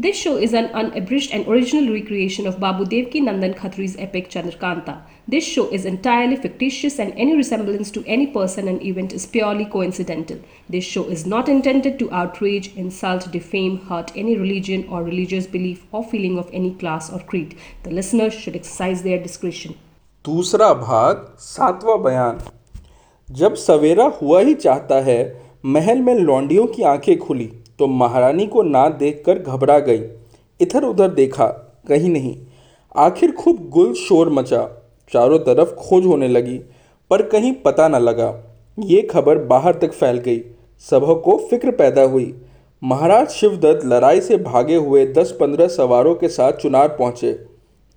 This show is an unabridged and original recreation of Babu Devki Nandan Khatri's epic Chandrakanta. This show is entirely fictitious and any resemblance to any person and event is purely coincidental. This show is not intended to outrage, insult, defame, hurt any religion or religious belief or feeling of any class or creed. The listeners should exercise their discretion. दूसरा भाग सातवां बयान जब सवेरा हुआ ही चाहता है महल में लौंडियों की आंखें खुली तो महारानी को ना देखकर घबरा गई। इधर उधर देखा, कहीं नहीं। आखिर खूब गुल शोर मचा। चारों तरफ़ खोज होने लगी, पर कहीं पता न लगा। ये खबर बाहर तक फैल गई। सबों को फ़िक्र पैदा हुई। महाराज शिवदत्त लड़ाई से भागे हुए दस पंद्रह सवारों के साथ चुनार पहुँचे।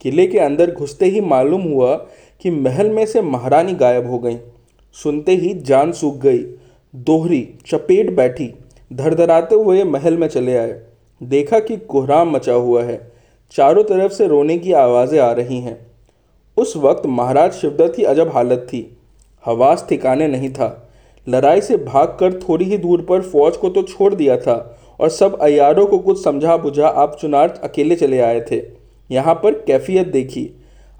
किले के अंदर घुसते ही मालूम हुआ कि महल में से महारानी गायब हो गई। सुनते ही जान सूख गई। दोहरी, चपेट बैठी। धड़धड़ाते हुए महल में चले आए। देखा कि कोहराम मचा हुआ है। चारों तरफ़ से रोने की आवाज़ें आ रही हैं। उस वक्त महाराज शिवदत्त की अजब हालत थी। हवास ठिकाने नहीं था। लड़ाई से भागकर थोड़ी ही दूर पर फौज को तो छोड़ दिया था और सब अयारों को कुछ समझा बुझा आप चुनार अकेले चले आए थे। यहाँ पर कैफियत देखी।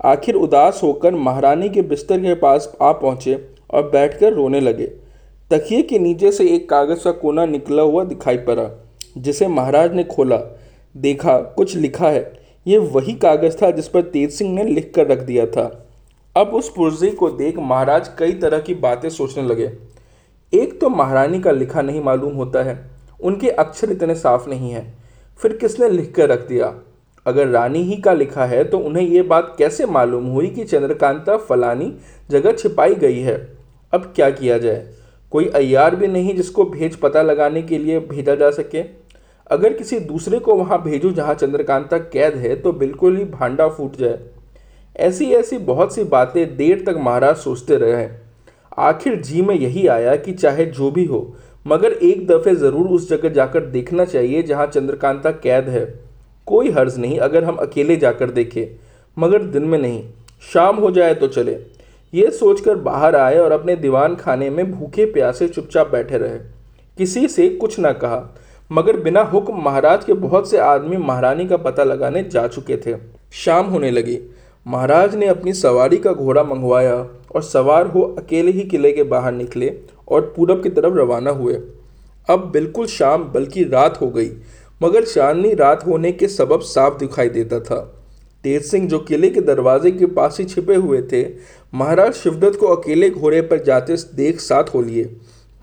आखिर उदास होकर महारानी के बिस्तर के पास आ पहुँचे और बैठकर रोने लगे। तकिए के नीचे से एक कागज़ का कोना निकला हुआ दिखाई पड़ा, जिसे महाराज ने खोला। देखा, कुछ लिखा है। ये वही कागज़ था जिस पर तेज सिंह ने लिख कर रख दिया था। अब उस पुर्जे को देख महाराज कई तरह की बातें सोचने लगे। एक तो महारानी का लिखा नहीं मालूम होता है। उनके अक्षर इतने साफ़ नहीं हैं। फिर किसने लिख कर रख दिया? अगर रानी ही का लिखा है तो उन्हें ये बात कैसे मालूम हुई कि चंद्रकांता, फलानी जगह छिपाई गई है? अब क्या किया जाए? कोई अयार भी नहीं जिसको भेज पता लगाने के लिए भेजा जा सके। अगर किसी दूसरे को वहाँ भेजूँ जहाँ चंद्रकांता कैद है तो बिल्कुल ही भांडा फूट जाए। ऐसी ऐसी बहुत सी बातें देर तक महाराज सोचते रहे। आखिर जी में यही आया कि चाहे जो भी हो, मगर एक दफ़े ज़रूर उस जगह जाकर देखना चाहिए जहाँ चंद्रकांता कैद है। कोई हर्ज नहीं अगर हम अकेले जाकर देखें, मगर दिन में नहीं। शाम हो जाए तो चले। ये सोचकर बाहर आए और अपने दीवान खाने में भूखे प्यासे चुपचाप बैठे रहे। किसी से कुछ ना कहा, मगर बिना हुक्म महाराज के बहुत से आदमी महारानी का पता लगाने जा चुके थे। शाम होने लगी। महाराज ने अपनी सवारी का घोड़ा मंगवाया और सवार हो अकेले ही किले के बाहर निकले और पूरब की तरफ़ रवाना हुए। अब बिल्कुल शाम, बल्कि रात हो गई, मगर चांदनी रात होने के सबब साफ़ दिखाई देता था। तेज सिंह जो किले के दरवाजे के पास ही छिपे हुए थे महाराज शिवदत्त को अकेले घोड़े पर जाते देख साथ हो लिए।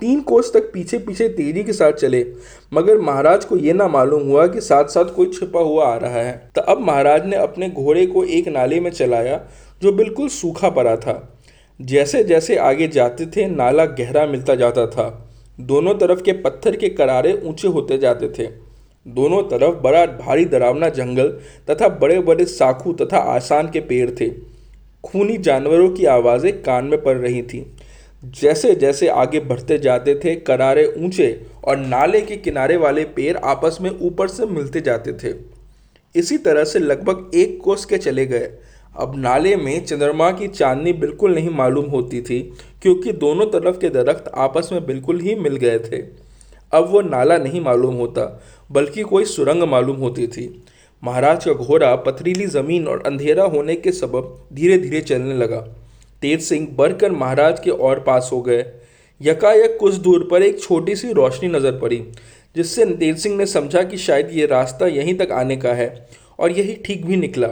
तीन कोस तक पीछे पीछे तेज़ी के साथ चले, मगर महाराज को यह ना मालूम हुआ कि साथ साथ कोई छिपा हुआ आ रहा है। तो अब महाराज ने अपने घोड़े को एक नाले में चलाया, जो बिल्कुल सूखा पड़ा था। जैसे जैसे आगे जाते थे, नाला गहरा मिलता जाता था। दोनों तरफ़ के पत्थर के करारे ऊँचे होते जाते थे। दोनों तरफ़ बड़ा भारी डरावना जंगल तथा बड़े बड़े साखू तथा आसान के पेड़ थे। खूनी जानवरों की आवाज़ें कान में पड़ रही थीं। जैसे जैसे आगे बढ़ते जाते थे, करारे ऊँचे और नाले के किनारे वाले पेड़ आपस में ऊपर से मिलते जाते थे। इसी तरह से लगभग एक कोस के चले गए। अब नाले में चंद्रमा की चांदनी बिल्कुल नहीं मालूम होती थी, क्योंकि दोनों तरफ़ के दरख्त आपस में बिल्कुल ही मिल गए थे। अब वो नाला नहीं मालूम होता, बल्कि कोई सुरंग मालूम होती थी। महाराज का घोड़ा पथरीली ज़मीन और अंधेरा होने के सबब धीरे धीरे चलने लगा। तेज सिंह बढ़कर महाराज के और पास हो गए। यकायक कुछ दूर पर एक छोटी सी रोशनी नज़र पड़ी, जिससे तेज सिंह ने समझा कि शायद ये रास्ता यहीं तक आने का है और यही ठीक भी निकला।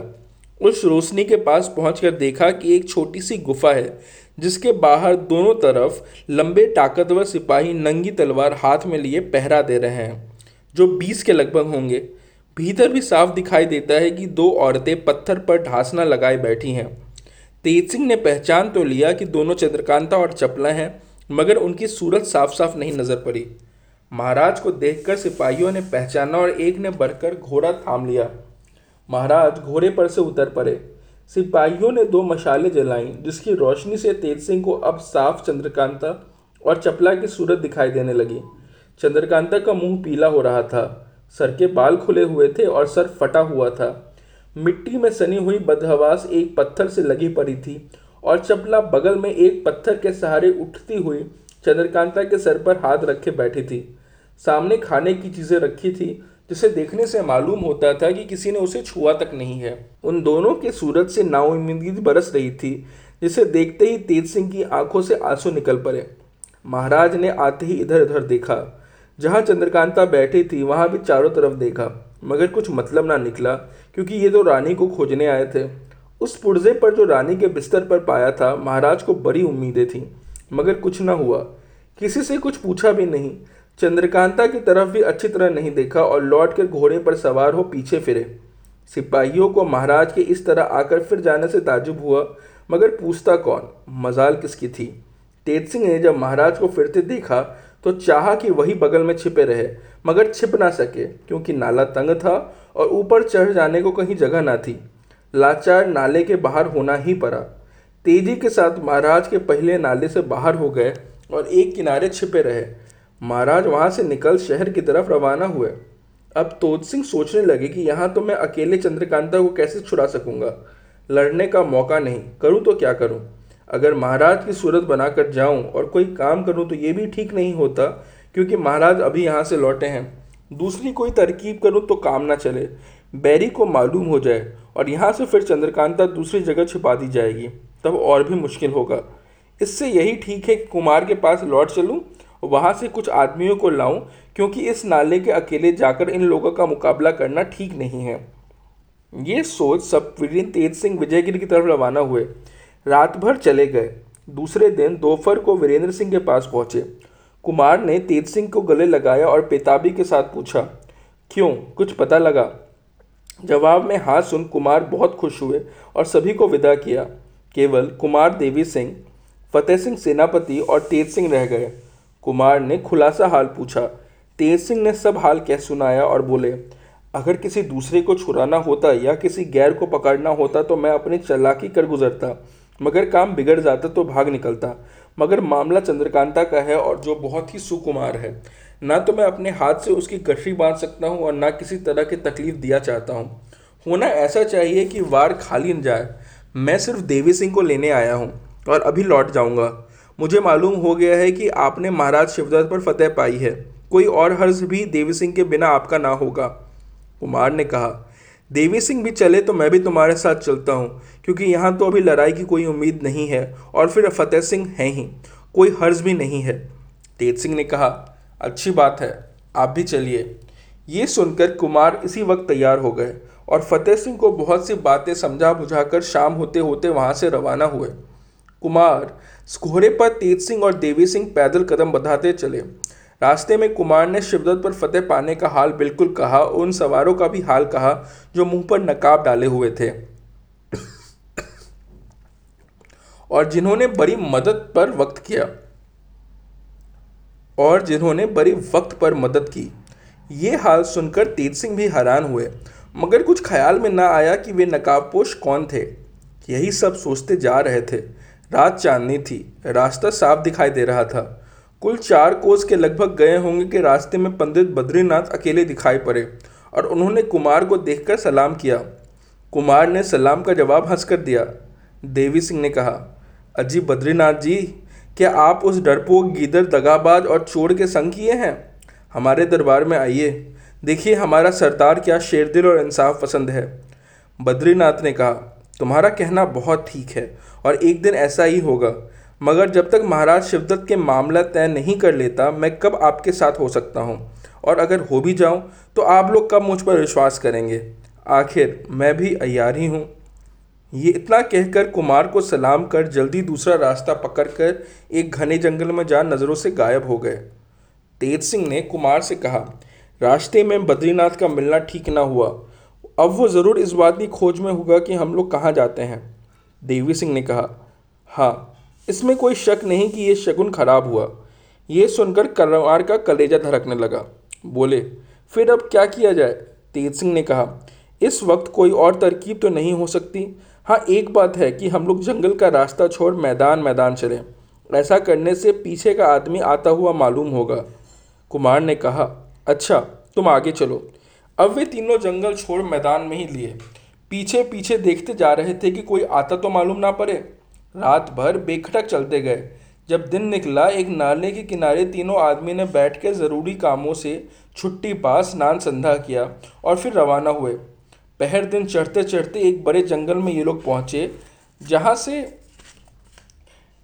उस रोशनी के पास पहुंचकर देखा कि एक छोटी सी गुफा है, जिसके बाहर दोनों तरफ़ लंबे ताकतवर सिपाही नंगी तलवार हाथ में लिए पहरा दे रहे हैं, जो बीस के लगभग होंगे। भीतर भी साफ़ दिखाई देता है कि दो औरतें पत्थर पर ढांसना लगाए बैठी हैं। तेज सिंह ने पहचान तो लिया कि दोनों चंद्रकांता और चपला हैं, मगर उनकी सूरत साफ़ साफ़ नहीं नज़र पड़ी। महाराज को देखकर सिपाहियों ने पहचाना और एक ने बढ़कर घोड़ा थाम लिया। महाराज घोड़े पर से उतर पड़े। सिपाहियों ने दो मशाले जलाईं, जिसकी रोशनी से तेज सिंह को अब साफ़ चंद्रकांता और चपला की सूरत दिखाई देने लगी। चंद्रकांता का मुँह पीला हो रहा था। सर के बाल खुले हुए थे और सर फटा हुआ था। मिट्टी में सनी हुई बदहवास एक पत्थर से लगी पड़ी थी और चपला बगल में एक पत्थर के सहारे उठती हुई चंद्रकांता के सर पर हाथ रखे बैठी थी। सामने खाने की चीज़ें रखी थी, जिसे देखने से मालूम होता था कि किसी ने उसे छुआ तक नहीं है। उन दोनों के सूरज से नाउमीदगी बरस रही थी, जिसे देखते ही तेज सिंह की आँखों से आँसू निकल पड़े। महाराज ने आते ही इधर उधर देखा। जहाँ चंद्रकांता बैठी थी, वहाँ भी चारों तरफ़ देखा। मगर कुछ मतलब ना निकला, क्योंकि ये तो रानी को खोजने आए थे। उस पुर्जे पर जो रानी के बिस्तर पर पाया था, महाराज को बड़ी उम्मीदें थीं। मगर कुछ ना हुआ। किसी से कुछ पूछा भी नहीं। चंद्रकांता की तरफ़ भी अच्छी तरह नहीं देखा और लौट कर घोड़े पर सवार हो पीछे फिरे। सिपाहियों को महाराज के इस तरह आकर फिर जाने से ताजुब हुआ, मगर पूछता कौन? मजाल किसकी थी? तेज सिंह ने जब महाराज को फिरते देखा तो चाहा कि वही बगल में छिपे रहे, मगर छिप ना सके, क्योंकि नाला तंग था और ऊपर चढ़ जाने को कहीं जगह ना थी। लाचार नाले के बाहर होना ही पड़ा। तेज़ी के साथ महाराज के पहले नाले से बाहर हो गए और एक किनारे छिपे रहे। महाराज वहाँ से निकल शहर की तरफ़ रवाना हुए। अब तोत सिंह सोचने लगे कि यहाँ तो मैं अकेले चंद्रकांता को कैसे छुड़ा सकूँगा? लड़ने का मौका नहीं, करूँ तो क्या करूँ? अगर महाराज की सूरत बनाकर जाऊँ और कोई काम करूँ तो ये भी ठीक नहीं होता, क्योंकि महाराज अभी यहाँ से लौटे हैं। दूसरी कोई तरकीब करूँ तो काम ना चले। बैरी को मालूम हो जाए और यहाँ से फिर चंद्रकांता दूसरी जगह छिपा दी जाएगी, तब और भी मुश्किल होगा। इससे यही ठीक है कि कुमार के पास लौट चलूँ, वहाँ से कुछ आदमियों को लाऊं, क्योंकि इस नाले के अकेले जाकर इन लोगों का मुकाबला करना ठीक नहीं है। ये सोच सब वीरेंद्र तेज सिंह विजयगिरी की तरफ़ रवाना हुए। रात भर चले गए। दूसरे दिन दोपहर को वीरेंद्र सिंह के पास पहुँचे। कुमार ने तेज सिंह को गले लगाया और पेताबी के साथ पूछा, क्यों? कुछ पता लगा? जवाब में हाँ सुन कुमार बहुत खुश हुए और सभी को विदा किया। केवल कुमार देवी सिंह, फतेह सिंह सेनापति और तेज सिंह रह गए। कुमार ने खुलासा हाल पूछा। तेज सिंह ने सब हाल कह सुनाया और बोले, अगर किसी दूसरे को छुड़ाना होता या किसी गैर को पकड़ना होता तो मैं अपनी चलाकी कर गुजरता। मगर काम बिगड़ जाता तो भाग निकलता। मगर मामला चंद्रकांता का है और जो बहुत ही सुकुमार है। ना तो मैं अपने हाथ से उसकी गठरी बाँध सकता हूँ और ना किसी तरह की तकलीफ़ दिया चाहता हूँ। होना ऐसा चाहिए कि वार खाली न जाए। मैं सिर्फ़ देवी सिंह को लेने आया हूँ और अभी लौट जाऊँगा। मुझे मालूम हो गया है कि आपने महाराज शिवदत्त पर फतेह पाई है। कोई और हर्ज भी देवी सिंह के बिना आपका ना होगा। कुमार ने कहा देवी सिंह भी चले तो मैं भी तुम्हारे साथ चलता हूँ, क्योंकि यहाँ तो अभी लड़ाई की कोई उम्मीद नहीं है और फिर फतेह सिंह हैं ही, कोई हर्ज भी नहीं है। तेज सिंह ने कहा, अच्छी बात है, आप भी चलिए। ये सुनकर कुमार इसी वक्त तैयार हो गए और फतेह सिंह को बहुत सी बातें समझा बुझाकर शाम होते होते वहाँ से रवाना हुए। कुमार, कोहरे पर तेज सिंह और देवी सिंह पैदल कदम बढ़ाते चले। रास्ते में कुमार ने शिवदत्त पर फतेह पाने का हाल बिल्कुल कहा, उन सवारों का भी हाल कहा, जो मुँह पर नकाब डाले हुए थे। और जिन्होंने बड़ी मदद पर वक्त किया, और जिन्होंने बड़ी वक्त पर मदद की, ये हाल सुनकर तेज सिंह भी हैरान हुए। मगर कुछ ख्याल में ना आया कि वे नकाबपोश कौन थे। यही सब सोचते जा रहे थे। रात चांदनी थी। रास्ता साफ़ दिखाई दे रहा था। कुल चार कोस के लगभग गए होंगे कि रास्ते में पंडित बद्रीनाथ अकेले दिखाई पड़े, और उन्होंने कुमार को देखकर सलाम किया। कुमार ने सलाम का जवाब हंसकर दिया। देवी सिंह ने कहा, अजी बद्रीनाथ जी, क्या आप उस डरपोक गीदर दगाबाज और चोर के संग किए हैं? हमारे दरबार में आइए। देखिए हमारा सरदार क्या शेरदिल और इंसाफ पसंद है। बद्रीनाथ ने कहा, तुम्हारा कहना बहुत ठीक है, और एक दिन ऐसा ही होगा। मगर जब तक महाराज शिवदत्त के मामला तय नहीं कर लेता, मैं कब आपके साथ हो सकता हूँ? और अगर हो भी जाऊँ तो आप लोग कब मुझ पर विश्वास करेंगे? आखिर मैं भी अयार ही हूँ। ये इतना कहकर कुमार को सलाम कर जल्दी दूसरा रास्ता पकड़कर एक घने जंगल में जा नज़रों से गायब हो गए। तेज सिंह ने कुमार से कहा, रास्ते में बद्रीनाथ का मिलना ठीक ना हुआ। अब वो ज़रूर इस बात की खोज में होगा कि हम लोग कहाँ जाते हैं। देवी सिंह ने कहा हाँ इसमें कोई शक नहीं कि ये शगुन खराब हुआ। यह सुनकर करवार का कलेजा धड़कने लगा। बोले, फिर अब क्या किया जाए? तेज सिंह ने कहा, इस वक्त कोई और तरकीब तो नहीं हो सकती। हाँ एक बात है कि हम लोग जंगल का रास्ता छोड़ मैदान मैदान चलें। ऐसा करने से पीछे का आदमी आता हुआ मालूम होगा। कुमार ने कहा अच्छा तुम आगे चलो। अब वे तीनों जंगल छोड़ मैदान में ही लिए। पीछे पीछे देखते जा रहे थे कि कोई आता तो मालूम ना पड़े। रात भर बेखटक चलते गए। जब दिन निकला, एक नाले के किनारे तीनों आदमी ने बैठ के ज़रूरी कामों से छुट्टी पा स्नान संध्या किया और फिर रवाना हुए। पहर दिन चढ़ते चढ़ते एक बड़े जंगल में ये लोग पहुँचे, जहाँ से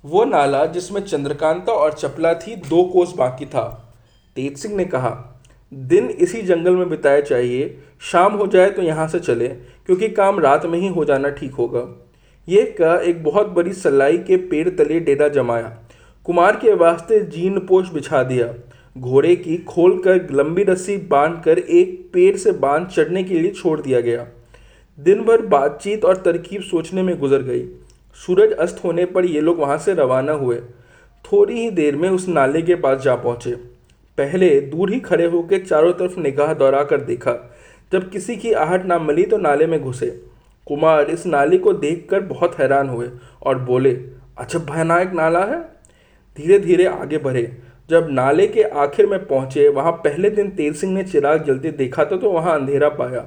वो नाला, जिसमें चंद्रकांता और चपला थी, दो कोस बाकी था। तेज सिंह ने कहा, दिन इसी जंगल में बिताया चाहिए, शाम हो जाए तो यहाँ से चले, क्योंकि काम रात में ही हो जाना ठीक होगा। ये कह एक बहुत बड़ी सलाई के पेड़ तले डेरा जमाया। कुमार के वास्ते जीन पोष बिछा दिया। घोड़े की खोल कर लंबी रस्सी बाँध कर एक पेड़ से बाँध चढ़ने के लिए छोड़ दिया गया। दिन भर बातचीत और तरकीब सोचने में गुजर गई। सूरज अस्त होने पर ये लोग वहाँ से रवाना हुए। थोड़ी ही देर में उस नाले के पास जा पहुँचे। पहले दूर ही खड़े होकर चारों तरफ़ निगाह दौड़ा कर देखा। जब किसी की आहट ना मिली तो नाले में घुसे। कुमार इस नाले को देखकर बहुत हैरान हुए और बोले अच्छा भयानक नाला है। धीरे धीरे आगे बढ़े। जब नाले के आखिर में पहुँचे, वहाँ पहले दिन तेज सिंह ने चिराग जलते देखा था तो वहाँ अंधेरा पाया।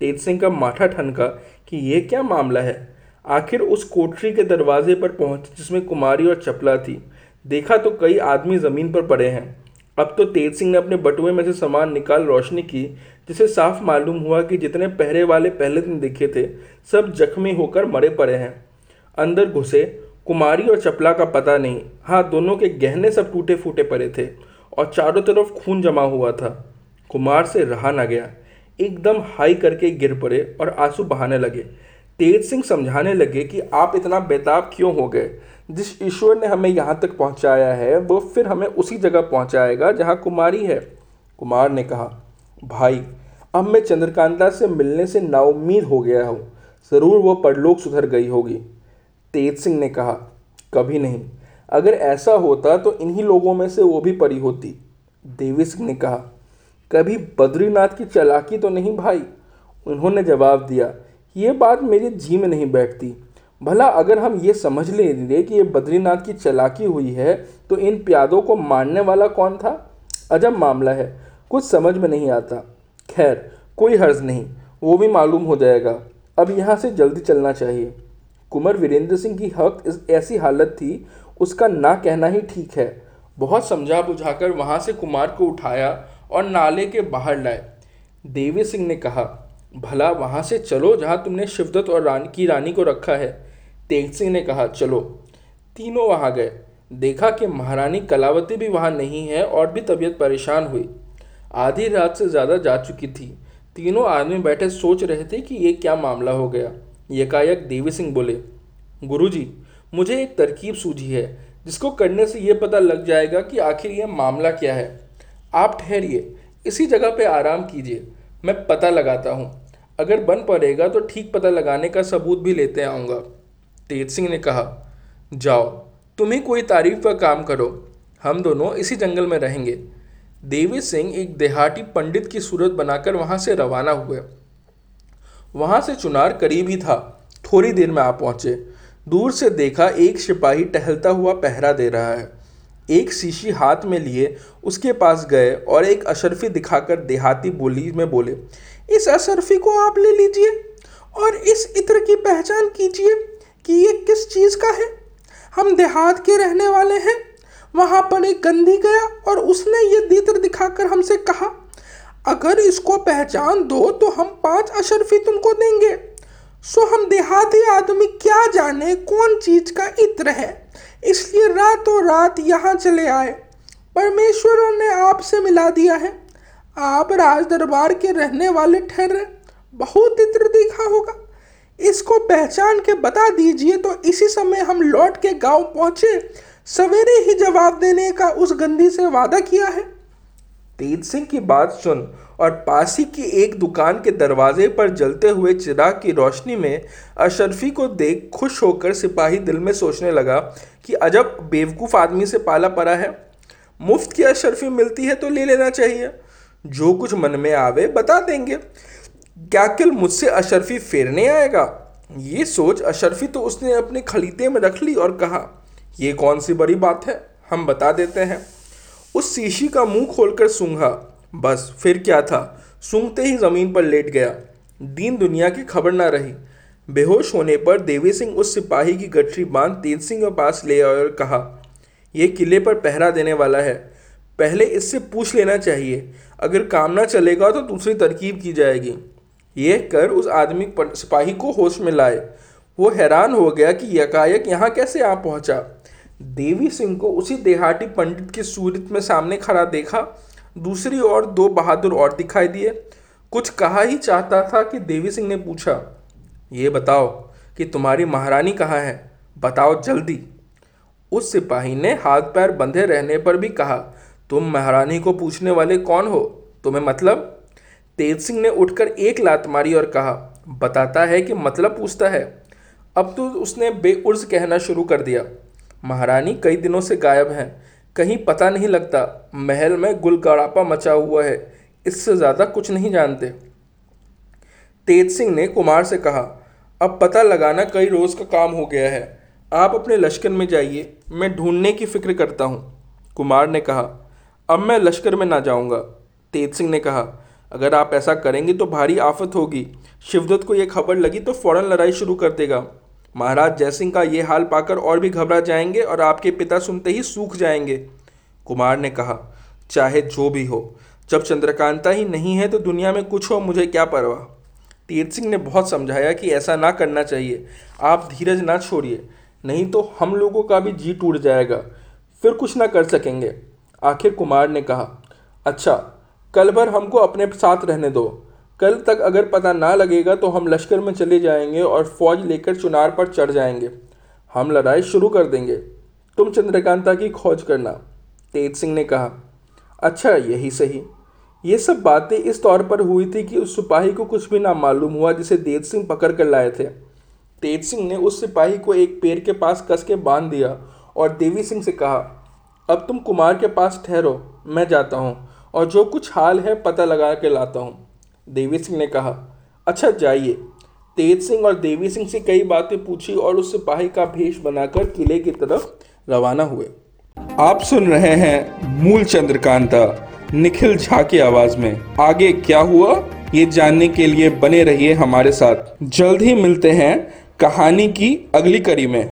तेज सिंह का माथा ठनका कि ये क्या मामला है? आखिर उस कोठरी के दरवाजे पर पहुँचे जिसमें कुमारी और चपला थी। देखा तो कई आदमी ज़मीन पर पड़े हैं। अब तो तेज सिंह ने अपने बटुए में से सामान निकाल रोशनी की, जिसे साफ़ मालूम हुआ कि जितने पहरे वाले पहले दिन दिखे थे, सब जख्मी होकर मरे पड़े हैं। अंदर घुसे, कुमारी और चपला का पता नहीं। हाँ दोनों के गहने सब टूटे फूटे पड़े थे और चारों तरफ़ खून जमा हुआ था। कुमार से रहा ना गया। एकदम हाई करके गिर पड़े और आँसू बहाने लगे। तेज सिंह समझाने लगे कि आप इतना बेताब क्यों हो गए? जिस ईश्वर ने हमें यहाँ तक पहुँचाया है, वो फिर हमें उसी जगह पहुँचाएगा जहाँ कुमारी है। कुमार ने कहा, भाई, अब मैं चंद्रकांता से मिलने से नाउम्मीद हो गया हूँ। ज़रूर वो परलोक सुधर गई होगी। तेज सिंह ने कहा, कभी नहीं। अगर ऐसा होता तो इन्हीं लोगों में से वो भी परी होती। देवी सिंह ने कहा, कभी बद्रीनाथ की चलाकी तो नहीं भाई? उन्होंने जवाब दिया ये बात मेरे जी में नहीं बैठती। भला अगर हम ये समझ लेंगे कि ये बद्रीनाथ की चलाकी हुई है तो इन प्यादों को मारने वाला कौन था? अजब मामला है, कुछ समझ में नहीं आता। खैर, कोई हर्ज नहीं, वो भी मालूम हो जाएगा। अब यहाँ से जल्दी चलना चाहिए। कुंवर वीरेंद्र सिंह की हक इस, ऐसी हालत थी, उसका ना कहना ही ठीक है। बहुत समझा बुझाकर वहाँ से कुमार को उठाया और नाले के बाहर लाए। देवी सिंह ने कहा भला वहाँ से चलो जहाँ तुमने शिवदत्त और रानी की रानी को रखा है। तेज सिंह ने कहा, चलो। तीनों वहाँ गए। देखा कि महारानी कलावती भी वहाँ नहीं है और भी तबीयत परेशान हुई। आधी रात से ज़्यादा जा चुकी थी। तीनों आदमी बैठे सोच रहे थे कि ये क्या मामला हो गया। एकाएक देवी सिंह बोले, गुरुजी, मुझे एक तरकीब सूझी है, जिसको करने से ये पता लग जाएगा कि आखिर ये मामला क्या है। आप ठहरिए, इसी जगह पे आराम कीजिए। मैं पता लगाता हूँ। अगर बन पड़ेगा तो ठीक पता लगाने का सबूत भी लेते आऊँगा। तेज सिंह ने कहा, जाओ तुम ही कोई तारीफ़ का काम करो। हम दोनों इसी जंगल में रहेंगे। देवी सिंह एक देहाती पंडित की सूरत बनाकर वहाँ से रवाना हुए। वहाँ से चुनार करीब ही था। थोड़ी देर में आ पहुँचे। दूर से देखा एक सिपाही टहलता हुआ पहरा दे रहा है। एक शीशी हाथ में लिए, उसके पास गए और एक अशरफी दिखाकर देहाती बोली में बोले, इस अशरफी को आप ले लीजिए और इस इत्र की पहचान कीजिए कि ये किस चीज़ का है। हम देहात के रहने वाले हैं। वहाँ पर एक गंदी गया और उसने ये दीत्र दिखाकर हमसे कहा, अगर इसको पहचान दो तो हम पाँच अशरफी तुमको देंगे। सो हम देहाती आदमी क्या जाने कौन चीज़ का इत्र है? इसलिए रातों रात यहाँ चले आए। परमेश्वर ने आपसे मिला दिया है। आप राज दरबार के रहने वाले ठहरे बहुत इत्र दिखा होगा। इसको पहचान के बता दीजिए तो इसी समय हम लौट के गाँव पहुँचे। सवेरे ही जवाब देने का उस गंदी से वादा किया है। तेज सिंह की बात सुन और पासी की एक दुकान के दरवाजे पर जलते हुए चिराग की रोशनी में अशरफी को देख खुश होकर सिपाही दिल में सोचने लगा कि अजब बेवकूफ़ आदमी से पाला पड़ा है। मुफ़्त की अशरफी मिलती है तो ले लेना चाहिए। जो कुछ मन में आवे बता देंगे। क्या कल मुझसे अशरफी फेरने आएगा? ये सोच अशरफी तो उसने अपने खलीते में रख ली और कहा, ये कौन सी बड़ी बात है? हम बता देते हैं। उस शीशी का मुँह खोलकर सूंघा। बस, फिर क्या था? सूंघते ही ज़मीन पर लेट गया। दीन दुनिया की खबर ना रही। बेहोश होने पर देवी सिंह उस सिपाही की गठरी बाँध तेज सिंह के पास ले आए और कहा यह किले पर पहरा देने वाला है। पहले इससे पूछ लेना चाहिए। अगर काम ना चलेगा तो दूसरी तरकीब की जाएगी यह कर उस आदमी सिपाही को होश में लाए। वो हैरान हो गया कि यकायक यहाँ कैसे आ पहुँचा। देवी सिंह को उसी देहाती पंडित की सूरत में सामने खड़ा देखा दूसरी ओर दो बहादुर और दिखाई दिए। कुछ कहा ही चाहता था कि देवी सिंह ने पूछा, ये बताओ कि तुम्हारी महारानी कहाँ है? बताओ जल्दी। उस सिपाही ने हाथ पैर बंधे रहने पर भी कहा, तुम महारानी को पूछने वाले कौन हो? तुम्हें मतलब? तेज सिंह ने उठकर एक लात मारी और कहा, बताता है कि मतलब पूछता है। अब तो उसने बेउर्ज कहना शुरू कर दिया, महारानी कई दिनों से गायब हैं। कहीं पता नहीं लगता, महल में गुलगड़ापा मचा हुआ है, इससे ज़्यादा कुछ नहीं जानते। तेज सिंह ने कुमार से कहा, अब पता लगाना कई रोज़ का काम हो गया है, आप अपने लश्कर में जाइए, मैं ढूँढने की फ़िक्र करता हूँ। कुमार ने कहा, अब मैं लश्कर में ना जाऊँगा। तेज सिंह ने कहा, अगर आप ऐसा करेंगे तो भारी आफत होगी, शिवदत्त को यह खबर लगी तो फ़ौरन लड़ाई शुरू कर देगा। महाराज जयसिंह का ये हाल पाकर और भी घबरा जाएँगे और आपके पिता सुनते ही सूख जाएँगे। कुमार ने कहा, चाहे जो भी हो, जब चंद्रकांता ही नहीं है तो दुनिया में कुछ हो, मुझे क्या परवाह? तीर्थ सिंह ने बहुत समझाया कि ऐसा ना करना चाहिए। आप धीरज ना छोड़िए, नहीं तो हम लोगों का भी जी टूट जाएगा। फिर कुछ ना कर सकेंगे। आखिर कुमार ने कहा अच्छा कल भर हमको अपने साथ रहने दो। कल तक अगर पता ना लगेगा तो हम लश्कर में चले जाएँगे और फौज लेकर चुनार पर चढ़ जाएँगे। हम लड़ाई शुरू कर देंगे। तुम चंद्रकांता की खोज करना, तेज सिंह ने कहा। अच्छा यही सही। ये सब बातें इस तौर पर हुई थी कि उस सिपाही को कुछ भी ना मालूम हुआ जिसे तेज सिंह पकड़ कर लाए थे। तेज सिंह ने उस सिपाही को एक पेड़ के पास कस के बाँध दिया और देवी सिंह से कहा, अब तुम कुमार के पास ठहरो, मैं जाता हूँ और जो कुछ हाल है पता लगा के लाता हूँ। देवी सिंह ने कहा अच्छा जाइए। तेज सिंह और देवी सिंह से कई बातें पूछी और उस सिपाही का भेष बनाकर किले की तरफ़ रवाना हुए। आप सुन रहे हैं मूल चंद्रकांता, निखिल झा की आवाज़ में। आगे क्या हुआ, ये जानने के लिए बने रहिए हमारे साथ। जल्द ही मिलते हैं कहानी की अगली कड़ी में।